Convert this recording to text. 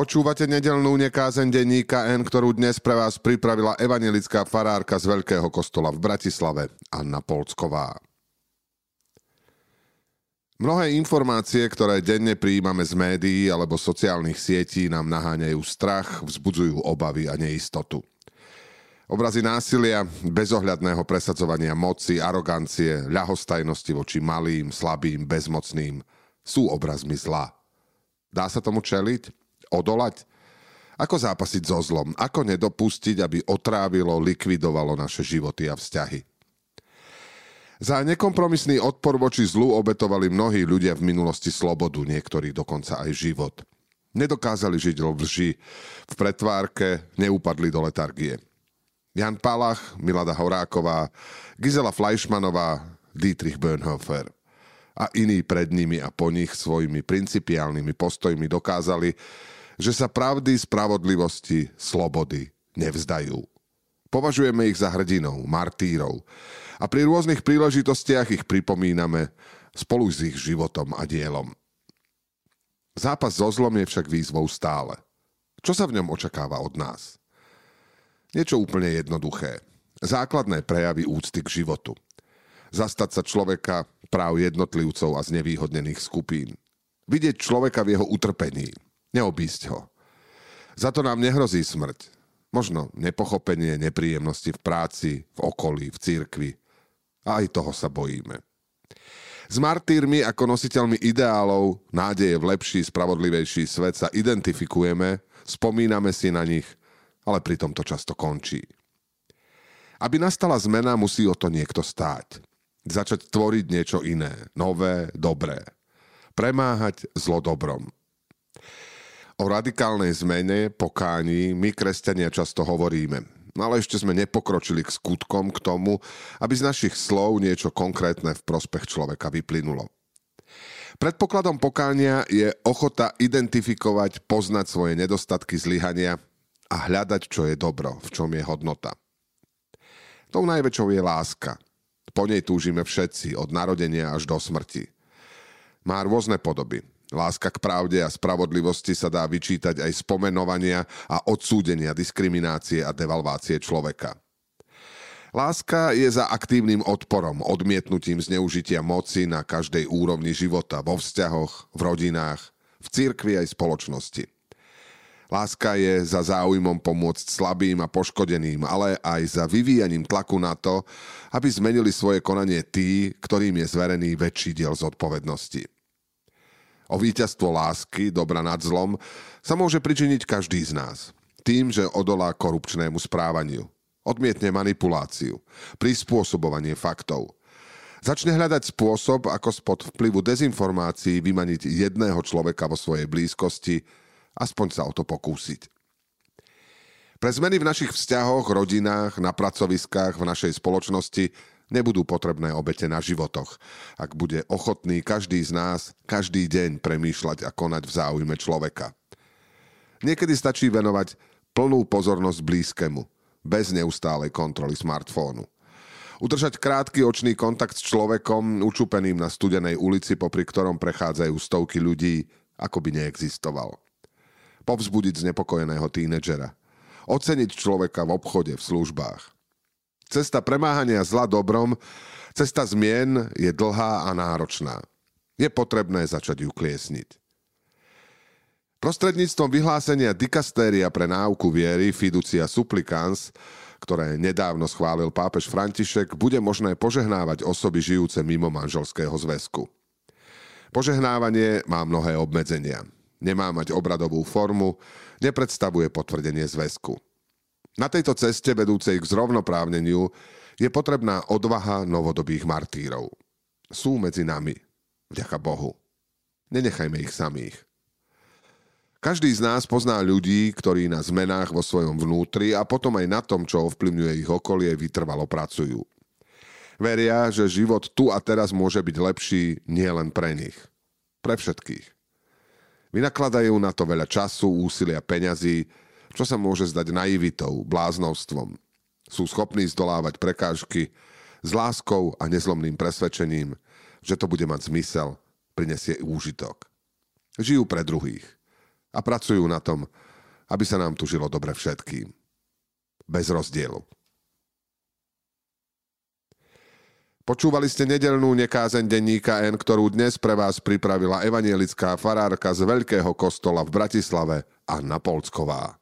Počúvate nedelnú nekázen denníka N, ktorú dnes pre vás pripravila evangelická farárka z Veľkého kostola v Bratislave, Anna Polcková. Mnohé informácie, ktoré denne prijímame z médií alebo sociálnych sietí, nám naháňajú strach, vzbudzujú obavy a neistotu. Obrazy násilia, bezohľadného presadzovania moci, arogancie, ľahostajnosti voči malým, slabým, bezmocným sú obrazmi zla. Dá sa tomu čeliť? Odolať? Ako zápasiť so zlom? Ako nedopustiť, aby otrávilo, likvidovalo naše životy a vzťahy? Za nekompromisný odpor voči zlu obetovali mnohí ľudia v minulosti slobodu, niektorí dokonca aj život. Nedokázali žiť v lži, v pretvárke, neupadli do letargie. Jan Palach, Milada Horáková, Gizela Fleischmanová, Dietrich Bönhofer a iní pred nimi a po nich svojimi principiálnymi postojmi dokázali, že sa pravdy, spravodlivosti, slobody nevzdajú. Považujeme ich za hrdinou, martírov a pri rôznych príležitostiach ich pripomíname spolu s ich životom a dielom. Zápas so zlom je však výzvou stále. Čo sa v ňom očakáva od nás? Niečo úplne jednoduché. Základné prejavy úcty k životu. Zastať sa človeka, práv jednotlivcov a znevýhodnených skupín. Vidieť človeka v jeho utrpení, Neobísť ho. Za to nám nehrozí smrť. Možno nepochopenie, nepríjemnosti v práci, v okolí, v cirkvi. A aj toho sa bojíme. S martýrmi ako nositeľmi ideálov, nádeje v lepší, spravodlivejší svet sa identifikujeme, spomíname si na nich, ale pritom to často končí. Aby nastala zmena, musí o to niekto stáť. Začať tvoriť niečo iné, nové, dobré. Premáhať zlo dobrom. O radikálnej zmene, pokání, my kresťania často hovoríme. No ale ešte sme nepokročili k skutkom k tomu, aby z našich slov niečo konkrétne v prospech človeka vyplynulo. Predpokladom pokánia je ochota identifikovať, poznať svoje nedostatky, zlyhania a hľadať, čo je dobro, v čom je hodnota. Tou najväčšou je láska. Po nej túžime všetci, od narodenia až do smrti. Má rôzne podoby. Láska k pravde a spravodlivosti sa dá vyčítať aj spomenovania a odsúdenia diskriminácie a devalvácie človeka. Láska je za aktívnym odporom, odmietnutím zneužitia moci na každej úrovni života, vo vzťahoch, v rodinách, v cirkvi aj spoločnosti. Láska je za záujmom pomôcť slabým a poškodeným, ale aj za vyvíjaním tlaku na to, aby zmenili svoje konanie tí, ktorým je zverený väčší diel zodpovednosti. O víťazstvo lásky, dobra nad zlom, sa môže pričiniť každý z nás. Tým, že odolá korupčnému správaniu. Odmietne manipuláciu, prispôsobovanie faktov. Začne hľadať spôsob, ako spod vplyvu dezinformácií vymaniť jedného človeka vo svojej blízkosti, aspoň sa o to pokúsiť. Pre zmeny v našich vzťahoch, rodinách, na pracoviskách, v našej spoločnosti nebudú potrebné obete na životoch, ak bude ochotný každý z nás každý deň premýšľať a konať v záujme človeka. Niekedy stačí venovať plnú pozornosť blízkemu, bez neustálej kontroly smartfónu. Udržať krátky očný kontakt s človekom, učupeným na studenej ulici, popri ktorom prechádzajú stovky ľudí, ako by neexistoval. Povzbudiť znepokojeného tínedžera. Oceniť človeka v obchode, v službách Cesta premáhania zla dobrom, cesta zmien je dlhá a náročná. Je potrebné začať ju kliesniť. Prostredníctvom vyhlásenia dikastéria pre náuku viery Fiducia Supplicans, ktoré nedávno schválil pápež František, bude možné požehnávať osoby žijúce mimo manželského zväzku. Požehnávanie má mnohé obmedzenia. Nemá mať obradovú formu, nepredstavuje potvrdenie zväzku. Na tejto ceste vedúcej k zrovnoprávneniu je potrebná odvaha novodobých martírov. Sú medzi nami. Vďaka Bohu. Nenechajme ich samých. Každý z nás pozná ľudí, ktorí na zmenách vo svojom vnútri a potom aj na tom, čo ovplyvňuje ich okolie, vytrvalo pracujú. Veria, že život tu a teraz môže byť lepší nielen pre nich. Pre všetkých. Vynakladajú na to veľa času, úsilia, peňazí, čo sa môže zdať naivitou, bláznovstvom. Sú schopní zdolávať prekážky s láskou a nezlomným presvedčením, že to bude mať zmysel, prinesie úžitok. Žijú pre druhých. a pracujú na tom, aby sa nám tu žilo dobre všetkým. Bez rozdielu. Počúvali ste nedelnú nekázeň denníka N, ktorú dnes pre vás pripravila evanielická farárka z Veľkého kostola v Bratislave Anna Polcková.